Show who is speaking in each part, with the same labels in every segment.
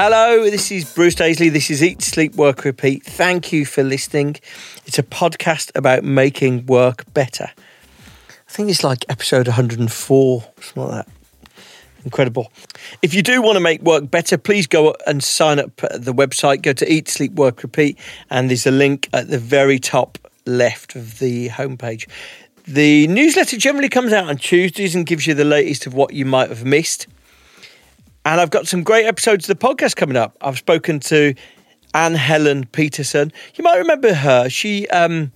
Speaker 1: Hello, this is Bruce Daisley. This is Eat, Sleep, Work, Repeat. Thank you for listening. It's a podcast about making work better. I think it's like episode 104, something like that. Incredible. If you do want to make work better, please go and sign up at the website. Go to Eat, Sleep, Work, Repeat, and there's a link at the very top left of the homepage. The newsletter generally comes out on Tuesdays and gives you the latest of what you might have missed. And I've got some great episodes of the podcast coming up. I've spoken to Anne Helen Petersen. You might remember her. She um,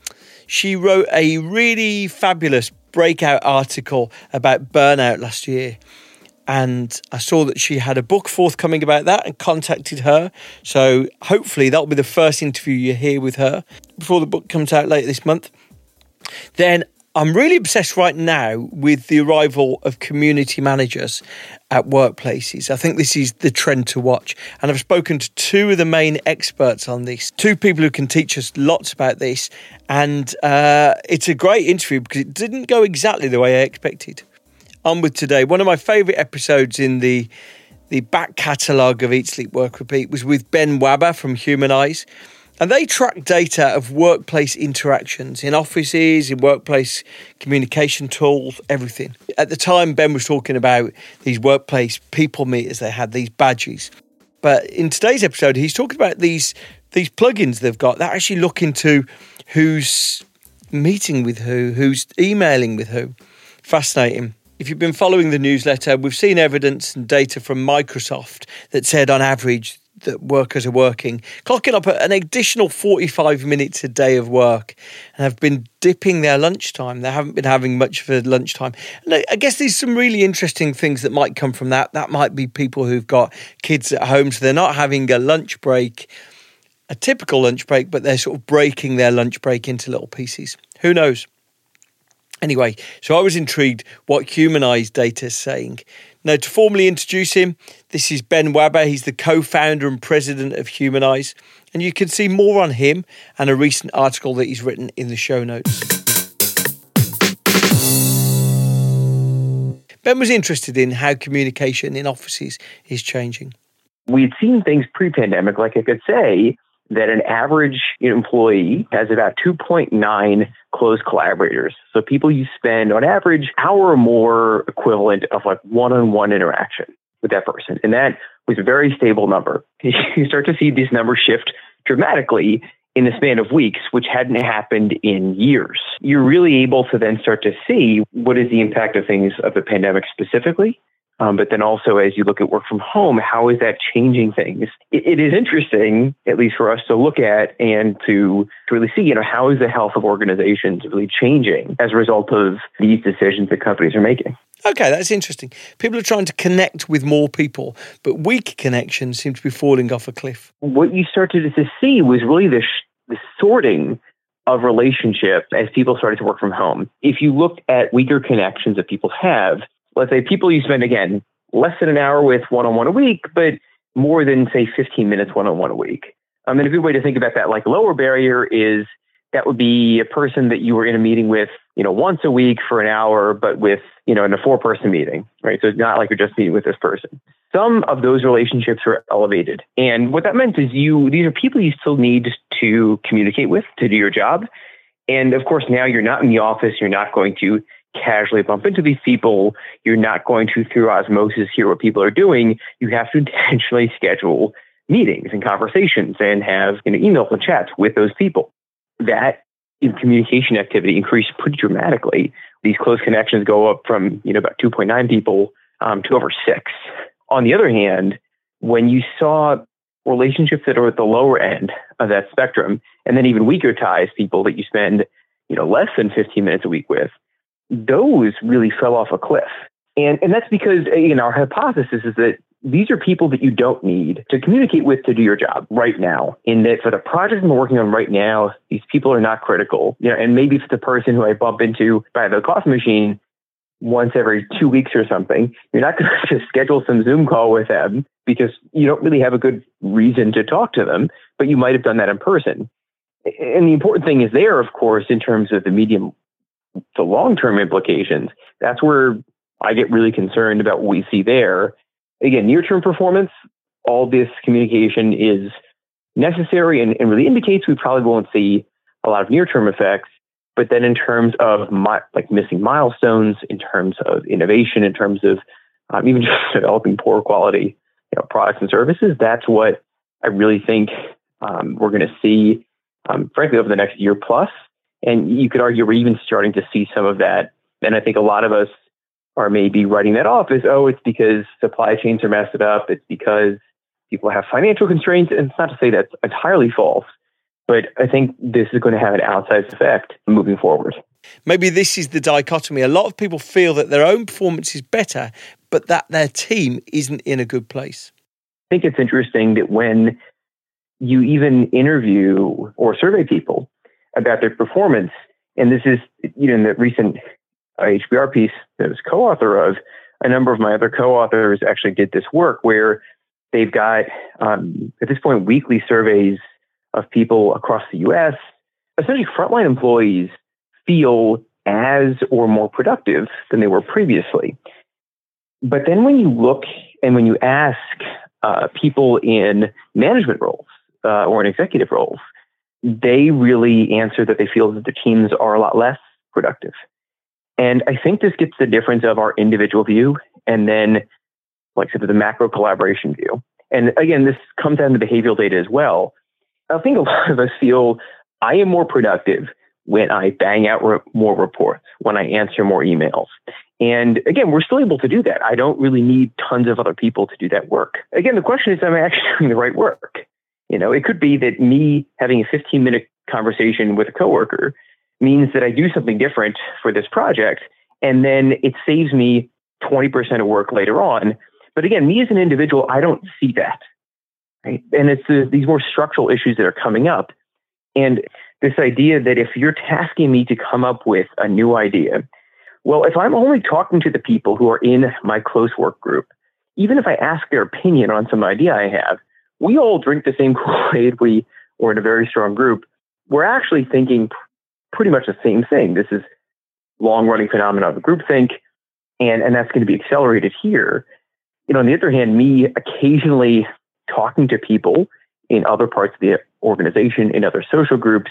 Speaker 1: she wrote a really fabulous breakout article about burnout last year. And I saw that she had a book forthcoming about that and contacted her. So hopefully that'll be the first interview you hear with her before the book comes out later this month. Then I'm really obsessed right now with the arrival of community managers at workplaces. I think this is the trend to watch. And I've spoken to two of the main experts on this, two people who can teach us lots about this. And uh, it's a great interview because it didn't go exactly the way I expected. On with today. One of my favourite episodes in the the back catalogue of Eat, Sleep, Work, Repeat was with Ben Waber from Humanyze. And they track data of workplace interactions in offices, in workplace communication tools, everything. At the time, Ben was talking about these workplace people meters they had, these badges. But in today's episode, he's talking about these these plugins they've got that actually look into who's meeting with who, who's emailing with who. Fascinating. If you've been following the newsletter, we've seen evidence and data from Microsoft that said on average that workers are working, clocking up an additional 45 minutes a day of work and have been dipping their lunchtime. They haven't been having much for lunchtime. And I guess there's some really interesting things that might come from that. That might be people who've got kids at home, so they're not having a lunch break, a typical lunch break, but they're sort of breaking their lunch break into little pieces. Who knows? Anyway, so I was intrigued what humanized data is saying. Now, to formally introduce him, this is Ben Waber. He's the co founder and president of Humanyze. And you can see more on him and a recent article that he's written in the show notes. Ben was interested in how communication in offices is changing.
Speaker 2: We'd seen things pre pandemic, like I could say, that an average employee has about 2.9 close collaborators. So people you spend on average hour or more equivalent of like one-on-one interaction with that person. And that was a very stable number. You start to see these numbers shift dramatically in the span of weeks, which hadn't happened in years. You're really able to then start to see what is the impact of things of the pandemic specifically, um, but then also, as you look at work from home, how is that changing things? It, it is interesting, at least for us, to look at and to, to really see, you know, how is the health of organizations really changing as a result of these decisions that companies are making?
Speaker 1: Okay, that's interesting. People are trying to connect with more people, but weak connections seem to be falling off a cliff.
Speaker 2: What you started to see was really the, the sorting of relationship as people started to work from home. If you looked at weaker connections that people have, let's say people you spend again less than an hour with one on one a week, but more than say 15 minutes one on one a week. Um, and a good way to think about that, like lower barrier, is that would be a person that you were in a meeting with, you know, once a week for an hour, but with, you know, in a four person meeting, right? So it's not like you're just meeting with this person. Some of those relationships are elevated. And what that meant is you, these are people you still need to communicate with to do your job. And of course, now you're not in the office. You're not going to casually bump into these people. You're not going to, through osmosis, hear what people are doing. You have to intentionally schedule meetings and conversations and have you know, emails and chats with those people. That communication activity increased pretty dramatically. These close connections go up from you know about 2.9 people um, to over six. On the other hand, when you saw relationships that are at the lower end of that spectrum, and then even weaker ties, people that you spend you know less than 15 minutes a week with, those really fell off a cliff. And and that's because uh, you know our hypothesis is that these are people that you don't need to communicate with to do your job right now. In that for the project I'm working on right now, these people are not critical. You know, and maybe if the person who I bump into by the coffee machine once every two weeks or something, you're not going to schedule some Zoom call with them because you don't really have a good reason to talk to them, but you might have done that in person. And the important thing is there, of course, in terms of the medium to long term implications. That's where I get really concerned about what we see there again, near term performance, all this communication is necessary and, and, really indicates we probably won't see a lot of near term effects. But then, in terms of my, like missing milestones, in terms of innovation, in terms of um, even just developing poor quality you know, products and services, that's what I really think um, we're going to see, um, frankly, over the next year plus. And you could argue we're even starting to see some of that. And I think a lot of us are maybe writing that off as, oh, it's because supply chains are messed up. It's because people have financial constraints. And it's not to say that's entirely false, but I think this is going to have an outsized effect moving forward.
Speaker 1: Maybe this is the dichotomy. A lot of people feel that their own performance is better, but that their team isn't in a good place.
Speaker 2: I think it's interesting that when you even interview or survey people about their performance, and this is, you know, in the recent HBR piece that I was co-author of, a number of my other co-authors actually did this work where they've got um, at this point weekly surveys of people across the U.S. Essentially, frontline employees feel as or more productive than they were previously. But then when you look and when you ask uh, people in management roles uh, or in executive roles, they really answer that they feel that the teams are a lot less productive. And I think this gets the difference of our individual view and then, like I said, the macro collaboration view. And again, this comes down to behavioral data as well. I think a lot of us feel I am more productive when I bang out re- more reports, when I answer more emails. And again, we're still able to do that. I don't really need tons of other people to do that work. Again, the question is, am I actually doing the right work? You know, it could be that me having a 15 minute conversation with a coworker means that I do something different for this project. And then it saves me 20% of work later on. But again, me as an individual, I don't see that. Right? And it's the, these more structural issues that are coming up. And this idea that if you're tasking me to come up with a new idea, well, if I'm only talking to the people who are in my close work group, even if I ask their opinion on some idea I have, we all drink the same Kool-Aid, we, or in a very strong group, we're actually thinking pretty much the same thing. This is long running phenomenon of groupthink, and, and that's going to be accelerated here. You know, on the other hand, me occasionally talking to people in other parts of the organization, in other social groups,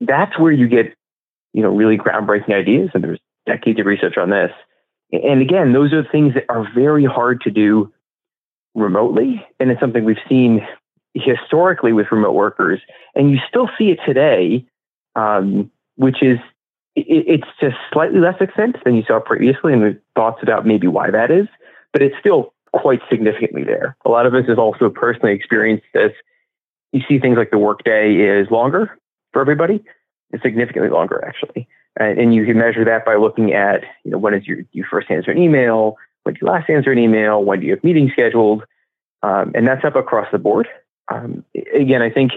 Speaker 2: that's where you get, you know, really groundbreaking ideas. And there's decades of research on this. And again, those are things that are very hard to do remotely. And it's something we've seen historically with remote workers. And you still see it today um, which is it, it's just slightly less extent than you saw previously, and the thoughts about maybe why that is, but it's still quite significantly there. A lot of us have also personally experienced this. You see things like the workday is longer for everybody. It's significantly longer actually. And, and you can measure that by looking at, you know, when is your, you first answer an email? When do you last answer an email? When do you have meetings scheduled? Um, and that's up across the board. Um, again, I think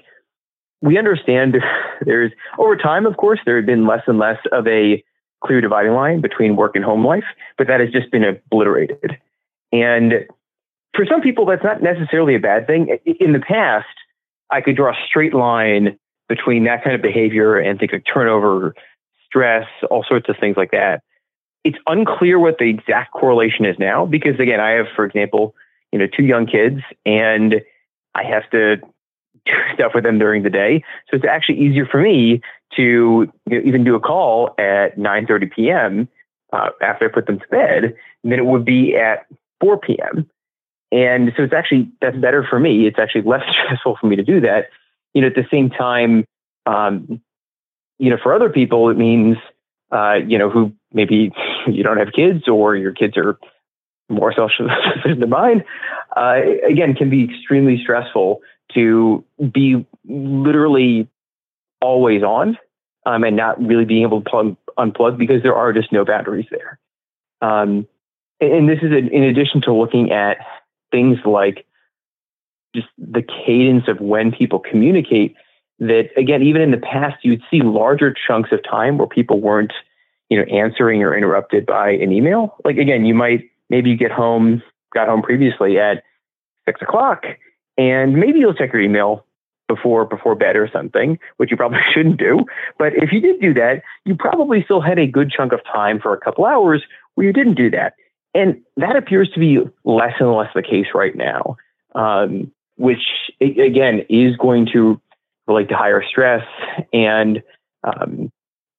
Speaker 2: we understand there's over time, of course, there have been less and less of a clear dividing line between work and home life, but that has just been obliterated. And for some people, that's not necessarily a bad thing. In the past, I could draw a straight line between that kind of behavior and things like turnover, stress, all sorts of things like that. It's unclear what the exact correlation is now because, again, I have, for example, you know, two young kids and I have to do stuff with them during the day. So it's actually easier for me to you know, even do a call at 9:30 p.m. Uh, after I put them to bed than it would be at 4 p.m. And so it's actually that's better for me. It's actually less stressful for me to do that. You know, at the same time, um, you know, for other people, it means uh, you know who maybe you don't have kids or your kids are more social than mine. Uh, again, can be extremely stressful to be literally always on um, and not really being able to plug, unplug because there are just no batteries there. Um, and this is in addition to looking at things like just the cadence of when people communicate. That again, even in the past, you'd see larger chunks of time where people weren't, you know, answering or interrupted by an email. Like again, you might maybe you get home, got home previously at six o'clock, and maybe you'll check your email before before bed or something, which you probably shouldn't do. But if you did do that, you probably still had a good chunk of time for a couple hours where you didn't do that. And that appears to be less and less the case right now, um, which again is going to relate to higher stress and um,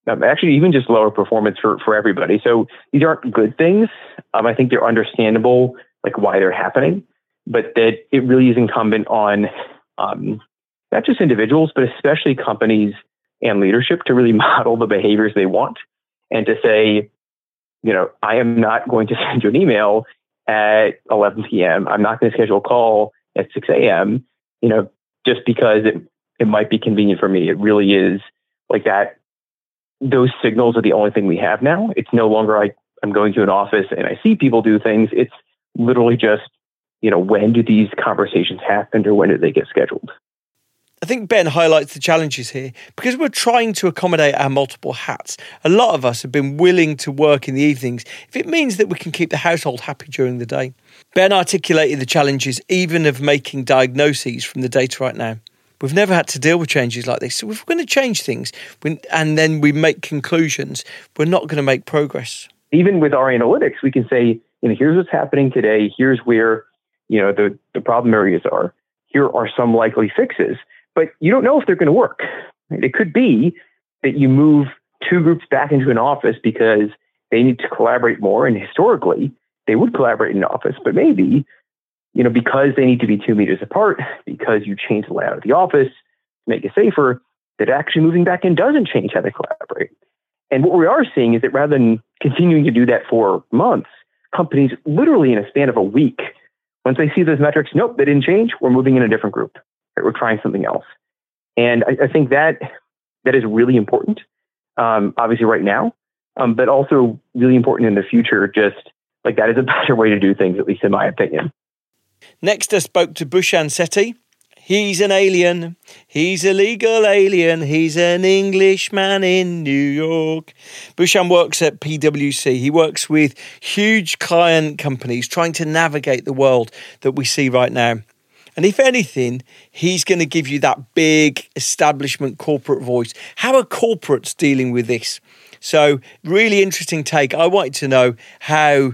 Speaker 2: um, actually even just lower performance for, for everybody. So these aren't good things. Um, I think they're understandable, like why they're happening, but that it really is incumbent on um, not just individuals, but especially companies and leadership to really model the behaviors they want and to say, you know, I am not going to send you an email at 11 p.m. I'm not going to schedule a call at 6 a.m., you know, just because it, it might be convenient for me. It really is like that. Those signals are the only thing we have now. It's no longer like I'm going to an office and I see people do things. It's literally just, you know, when do these conversations happen or when do they get scheduled?
Speaker 1: I think Ben highlights the challenges here because we're trying to accommodate our multiple hats. A lot of us have been willing to work in the evenings if it means that we can keep the household happy during the day. Ben articulated the challenges even of making diagnoses from the data right now. We've never had to deal with changes like this. So if we're going to change things and then we make conclusions, we're not going to make progress.
Speaker 2: Even with our analytics, we can say, you know, here's what's happening today. Here's where, you know, the, the problem areas are. Here are some likely fixes but you don't know if they're going to work. It could be that you move two groups back into an office because they need to collaborate more. And historically, they would collaborate in an office, but maybe, you know, because they need to be two meters apart, because you change the layout of the office to make it safer, that actually moving back in doesn't change how they collaborate. And what we are seeing is that rather than continuing to do that for months, companies literally in a span of a week, once they see those metrics, nope, they didn't change, we're moving in a different group. Right? We're trying something else. And I, I, think that that is really important, um, obviously right now, um, but also really important in the future. Just like that is a better way to do things, at least in my opinion.
Speaker 1: Next, I spoke to Bhushan Sethi. He's an alien. He's a legal alien. He's an Englishman in New York. Bhushan works at PwC. He works with huge client companies trying to navigate the world that we see right now. And if anything, he's going to give you that big establishment corporate voice. How are corporates dealing with this? So, really interesting take. I wanted to know how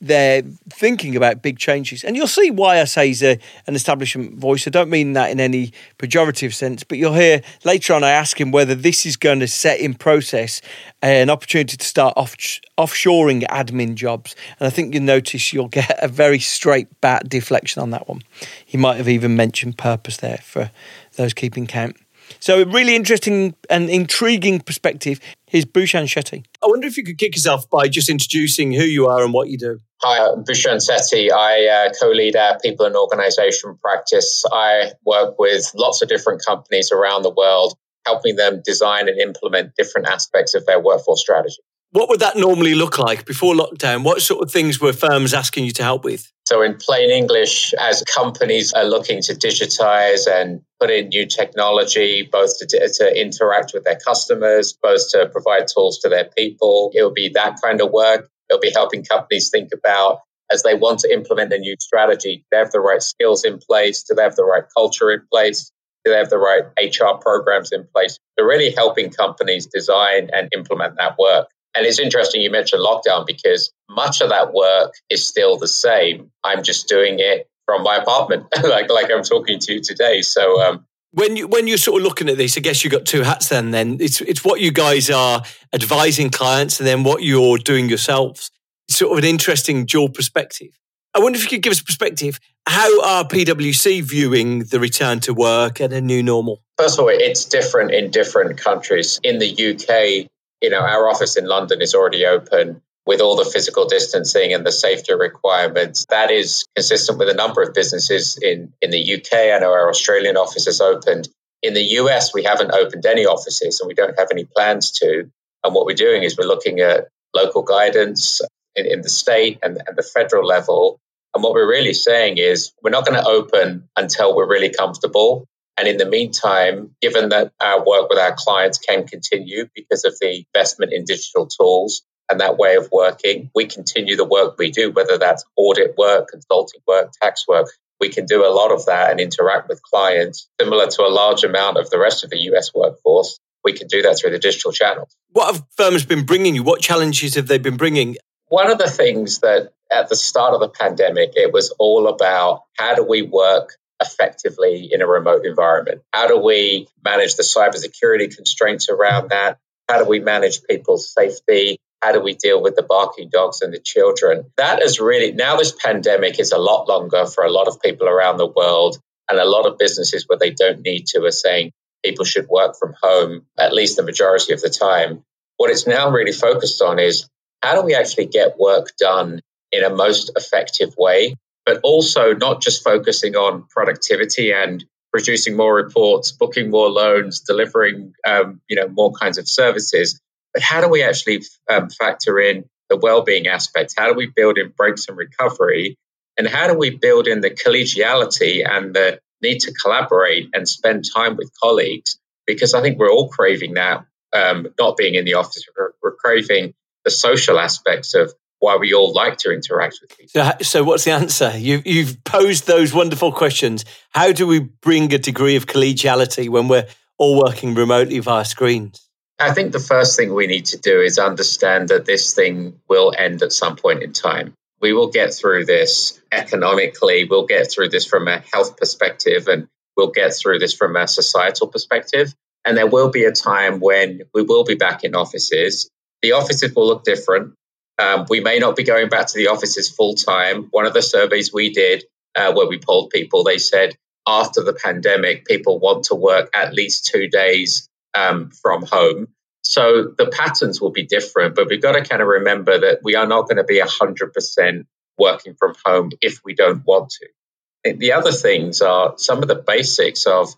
Speaker 1: they're thinking about big changes. And you'll see why I say he's a, an establishment voice. I don't mean that in any pejorative sense, but you'll hear later on I ask him whether this is going to set in process an opportunity to start off, offshoring admin jobs. And I think you'll notice you'll get a very straight bat deflection on that one. He might have even mentioned purpose there for those keeping count. So, a really interesting and intriguing perspective. Here's Bhushan Sethi. I wonder if you could kick us off by just introducing who you are and what you do.
Speaker 3: Hi, I'm Bhushan Sethi. I uh, co lead our people and organization practice. I work with lots of different companies around the world, helping them design and implement different aspects of their workforce strategy.
Speaker 1: What would that normally look like before lockdown? What sort of things were firms asking you to help with?
Speaker 3: So, in plain English, as companies are looking to digitize and put in new technology, both to, to interact with their customers, both to provide tools to their people, it would be that kind of work. It'll be helping companies think about as they want to implement a new strategy, do they have the right skills in place? Do they have the right culture in place? Do they have the right HR programs in place? They're really helping companies design and implement that work. And it's interesting you mentioned lockdown because much of that work is still the same. I'm just doing it from my apartment, like like I'm talking to you today. So um,
Speaker 1: when you when you're sort of looking at this, I guess you've got two hats. Then, then it's it's what you guys are advising clients, and then what you're doing yourselves. It's sort of an interesting dual perspective. I wonder if you could give us a perspective. How are PwC viewing the return to work and a new normal?
Speaker 3: First of all, it's different in different countries. In the UK, you know, our office in London is already open with all the physical distancing and the safety requirements. That is consistent with a number of businesses in, in the UK. I know our Australian office has opened. In the US, we haven't opened any offices and we don't have any plans to. And what we're doing is we're looking at local guidance in, in the state and, and the federal level. And what we're really saying is we're not going to open until we're really comfortable. And in the meantime, given that our work with our clients can continue because of the investment in digital tools, and that way of working. We continue the work we do, whether that's audit work, consulting work, tax work. We can do a lot of that and interact with clients similar to a large amount of the rest of the US workforce. We can do that through the digital channels.
Speaker 1: What have firms been bringing you? What challenges have they been bringing?
Speaker 3: One of the things that at the start of the pandemic, it was all about how do we work effectively in a remote environment? How do we manage the cybersecurity constraints around that? How do we manage people's safety? How do we deal with the barking dogs and the children? That is really, now this pandemic is a lot longer for a lot of people around the world. And a lot of businesses where they don't need to are saying people should work from home at least the majority of the time. What it's now really focused on is how do we actually get work done in a most effective way, but also not just focusing on productivity and producing more reports, booking more loans, delivering um, you know more kinds of services, how do we actually um, factor in the well-being aspects? How do we build in breaks and recovery? And how do we build in the collegiality and the need to collaborate and spend time with colleagues? Because I think we're all craving that, um, not being in the office. We're, we're, craving the social aspects of why we all like to interact with people.
Speaker 1: So, so what's the answer? You, you've posed those wonderful questions. How do we bring a degree of collegiality when we're all working remotely via screens?
Speaker 3: I think the first thing we need to do is understand that this thing will end at some point in time. We will get through this economically, we'll get through this from a health perspective, and we'll get through this from a societal perspective. And there will be a time when we will be back in offices. The offices will look different. Um, we may not be going back to the offices full time. One of the surveys we did uh, where we polled people, they said after the pandemic, people want to work at least two days um, from home. So the patterns will be different, but we've got to kind of remember that we are not going to be 100% working from home if we don't want to. The other things are some of the basics of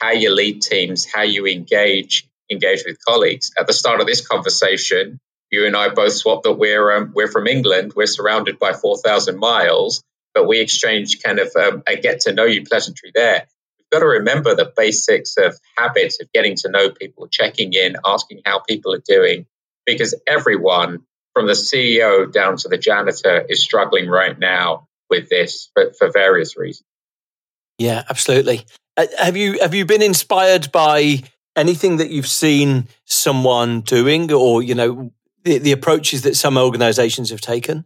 Speaker 3: how you lead teams, how you engage engage with colleagues. At the start of this conversation, you and I both swapped that we're um, we're from England. We're surrounded by four thousand miles, but we exchange kind of um, a get to know you pleasantry there got to remember the basics of habits of getting to know people, checking in, asking how people are doing, because everyone from the CEO down to the janitor is struggling right now with this for, for various reasons.
Speaker 1: Yeah, absolutely. Uh, have you have you been inspired by anything that you've seen someone doing, or you know the, the approaches that some organisations have taken?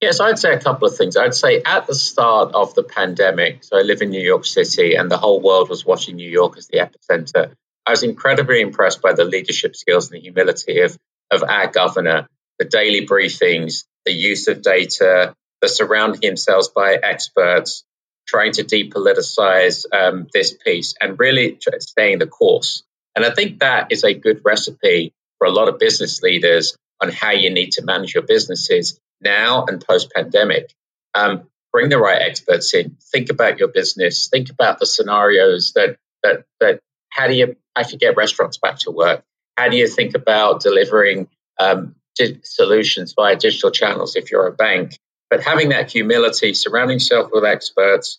Speaker 3: Yes, I'd say a couple of things. I'd say at the start of the pandemic, so I live in New York City and the whole world was watching New York as the epicenter. I was incredibly impressed by the leadership skills and the humility of, of our governor, the daily briefings, the use of data, the surrounding himself by experts, trying to depoliticize um, this piece and really staying the course. And I think that is a good recipe for a lot of business leaders on how you need to manage your businesses now and post pandemic. Um, bring the right experts in. Think about your business. Think about the scenarios that that that. How do you actually get restaurants back to work? How do you think about delivering um, di- solutions via digital channels if you're a bank? But having that humility, surrounding yourself with experts,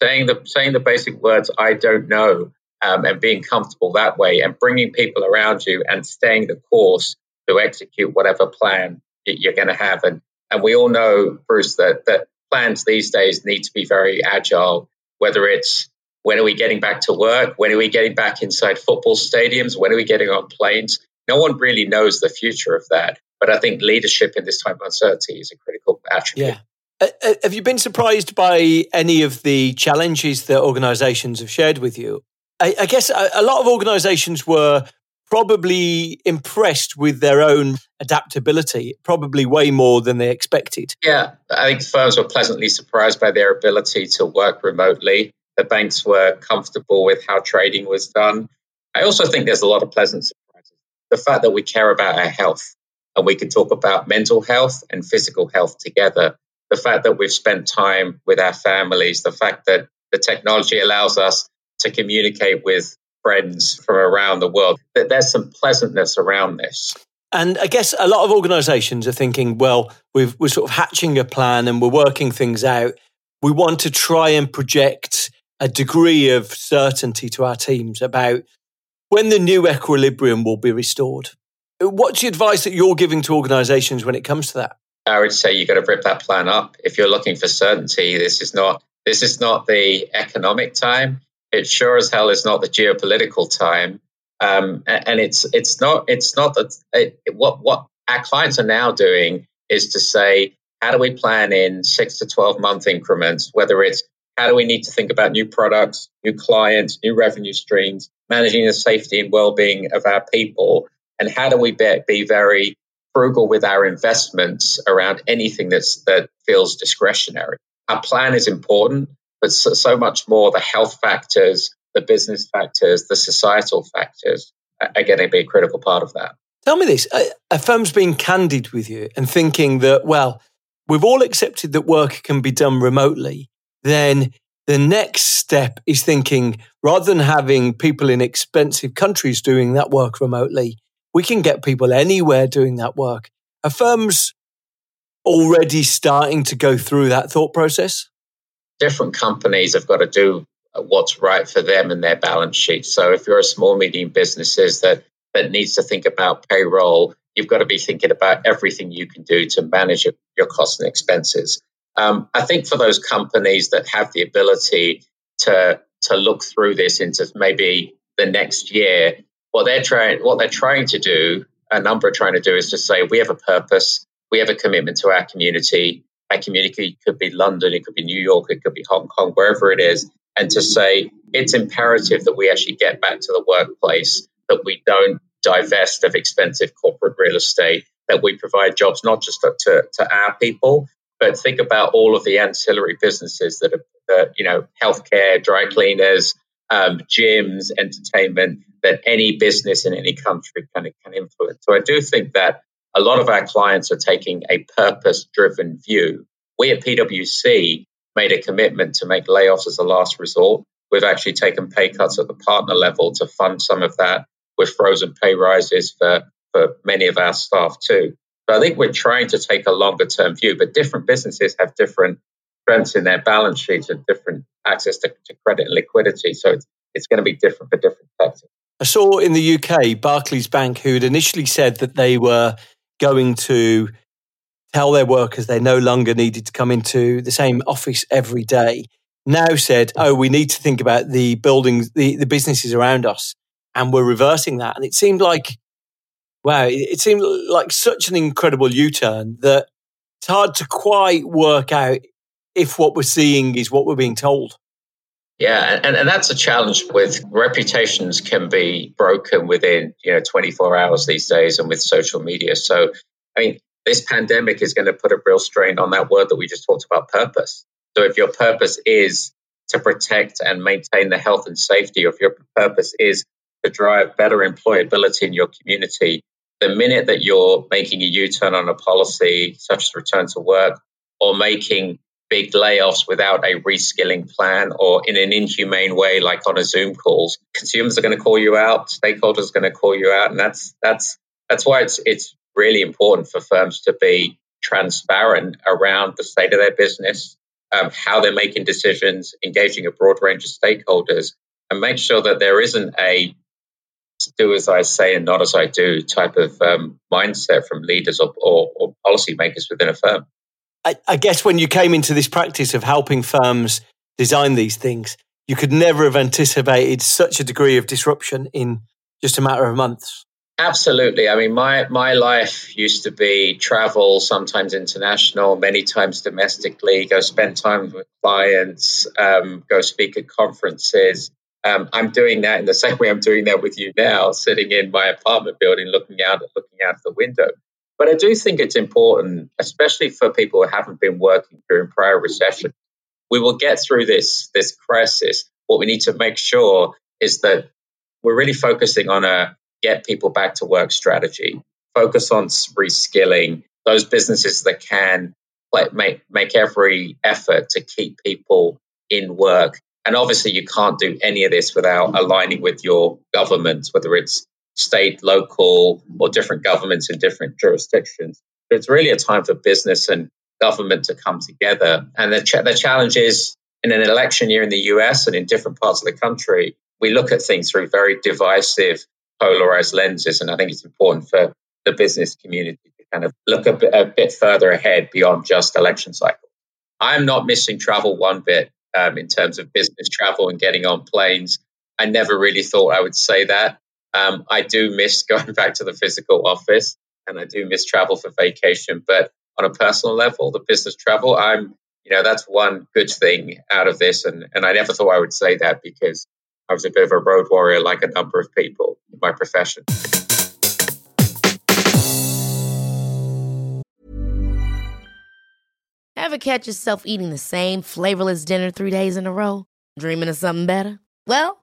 Speaker 3: saying the saying the basic words "I don't know," um, and being comfortable that way, and bringing people around you and staying the course to execute whatever plan you're going to have. And and we all know, Bruce, that, that plans these days need to be very agile, whether it's when are we getting back to work? When are we getting back inside football stadiums? When are we getting on planes? No one really knows the future of that. But I think leadership in this time of uncertainty is a critical attribute.
Speaker 1: Yeah. Uh, uh, have you been surprised by any of the challenges that organizations have shared with you? I, guess a, a lot of organizations were probably impressed with their own adaptability, probably way more than they expected.
Speaker 3: Yeah, I think firms were pleasantly surprised by their ability to work remotely. The banks were comfortable with how trading was done. I also think there's a lot of pleasant surprises. The fact that we care about our health and we can talk about mental health and physical health together. The fact that we've spent time with our families, the fact that the technology allows us to communicate with friends from around the world. That there's some pleasantness around this.
Speaker 1: And I guess a lot of organizations are thinking, well, we are sort of hatching a plan and we're working things out. We want to try and project a degree of certainty to our teams about when the new equilibrium will be restored. What's the advice that you're giving to organizations when it comes to that?
Speaker 3: I would say you've got to rip that plan up. If you're looking for certainty, this is not this is not the economic time it sure as hell is not the geopolitical time. Um, and it's it's not it's not that it, what what our clients are now doing is to say how do we plan in six to twelve month increments? Whether it's how do we need to think about new products, new clients, new revenue streams, managing the safety and well being of our people, and how do we be, be very frugal with our investments around anything that's that feels discretionary. Our plan is important, but so, so much more the health factors, the business factors, the societal factors are going to be a critical part of that.
Speaker 1: Tell me this a firm's being candid with you and thinking that, well, we've all accepted that work can be done remotely, then the next step is thinking rather than having people in expensive countries doing that work remotely, we can get people anywhere doing that work. Are firms already starting to go through that thought process?
Speaker 3: Different companies have got to do what's right for them and their balance sheet. So if you're a small medium businesses that that needs to think about payroll, you've got to be thinking about everything you can do to manage your, your costs and expenses. Um, I think for those companies that have the ability to to look through this into maybe the next year, what they're trying what they're trying to do, a number are trying to do is to say we have a purpose, we have a commitment to our community, a community could be London, it could be New York, it could be Hong Kong, wherever it is, and to say it's imperative that we actually get back to the workplace, that we don't divest of expensive corporate real estate, that we provide jobs not just to, to our people, but think about all of the ancillary businesses that are, that, you know, healthcare, dry cleaners, um, gyms, entertainment, that any business in any country can, can influence. So I do think that a lot of our clients are taking a purpose driven view. We at PwC made a commitment to make layoffs as a last resort. We've actually taken pay cuts at the partner level to fund some of that with frozen pay rises for, for many of our staff too. So I think we're trying to take a longer term view, but different businesses have different strengths in their balance sheets and different access to, to credit and liquidity. So it's, it's going to be different for different sectors.
Speaker 1: I saw in the UK, Barclays Bank, who had initially said that they were going to tell their workers they no longer needed to come into the same office every day now said, oh, we need to think about the buildings, the, the businesses around us. And we're reversing that. And it seemed like, wow, it seemed like such an incredible U turn that it's hard to quite work out if what we're seeing is what we're being told.
Speaker 3: Yeah, and, and that's a challenge with reputations can be broken within, you know, 24 hours these days and with social media. So, I mean, this pandemic is going to put a real strain on that word that we just talked about, purpose. So if your purpose is to protect and maintain the health and safety, or if your purpose is to drive better employability in your community, the minute that you're making a U-turn on a policy such as return to work or making big layoffs without a reskilling plan or in an inhumane way, like on a Zoom calls. Consumers are going to call you out, stakeholders are going to call you out, and that's that's that's why it's it's really important for firms to be transparent around the state of their business, um, how they're making decisions, engaging a broad range of stakeholders, and make sure that there isn't a do as I say and not as I do type of um, mindset from leaders or, or, or policymakers within a firm.
Speaker 1: I, I guess when you came into this practice of helping firms design these things, you could never have anticipated such a degree of disruption in just a matter of months.
Speaker 3: Absolutely. I mean, my, my life used to be travel, sometimes international, many times domestically, go spend time with clients, um, go speak at conferences. Um, I'm doing that in the same way I'm doing that with you now, sitting in my apartment building, looking out, looking out the window. But I do think it's important, especially for people who haven't been working during prior recession. We will get through this this crisis. What we need to make sure is that we're really focusing on a get people back to work strategy, focus on reskilling those businesses that can make, make every effort to keep people in work. And obviously, you can't do any of this without aligning with your government, whether it's state, local, or different governments in different jurisdictions. It's really a time for business and government to come together. And the, ch- the challenge is in an election year in the US and in different parts of the country, we look at things through very divisive polarized lenses. And I think it's important for the business community to kind of look a bit, bit further ahead beyond just election cycle. I'm not missing travel one bit um, in terms of business travel and getting on planes. I never really thought I would say that. Um, I do miss going back to the physical office and I do miss travel for vacation. But on a personal level, the business travel, I'm, you know, that's one good thing out of this. And, and I never thought I would say that because I was a bit of a road warrior like a number of people in my profession.
Speaker 4: Ever catch yourself eating the same flavorless dinner three days in a row? Dreaming of something better? Well,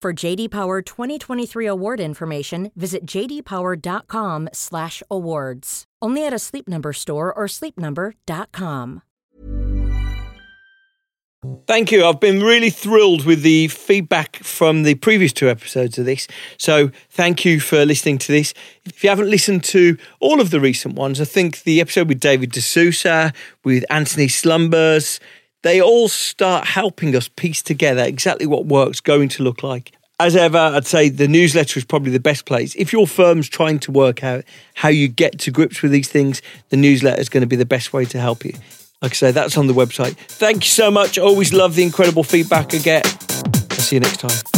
Speaker 5: For JD Power 2023 award information, visit jdpower.com/awards. Only at a Sleep Number store or sleepnumber.com.
Speaker 1: Thank you. I've been really thrilled with the feedback from the previous two episodes of this. So, thank you for listening to this. If you haven't listened to all of the recent ones, I think the episode with David D'Souza, with Antony Slumbers, they all start helping us piece together exactly what work's going to look like. As ever, I'd say the newsletter is probably the best place. If your firm's trying to work out how you get to grips with these things, the newsletter is going to be the best way to help you. Like I say, that's on the website. Thank you so much. Always love the incredible feedback I get. I'll see you next time.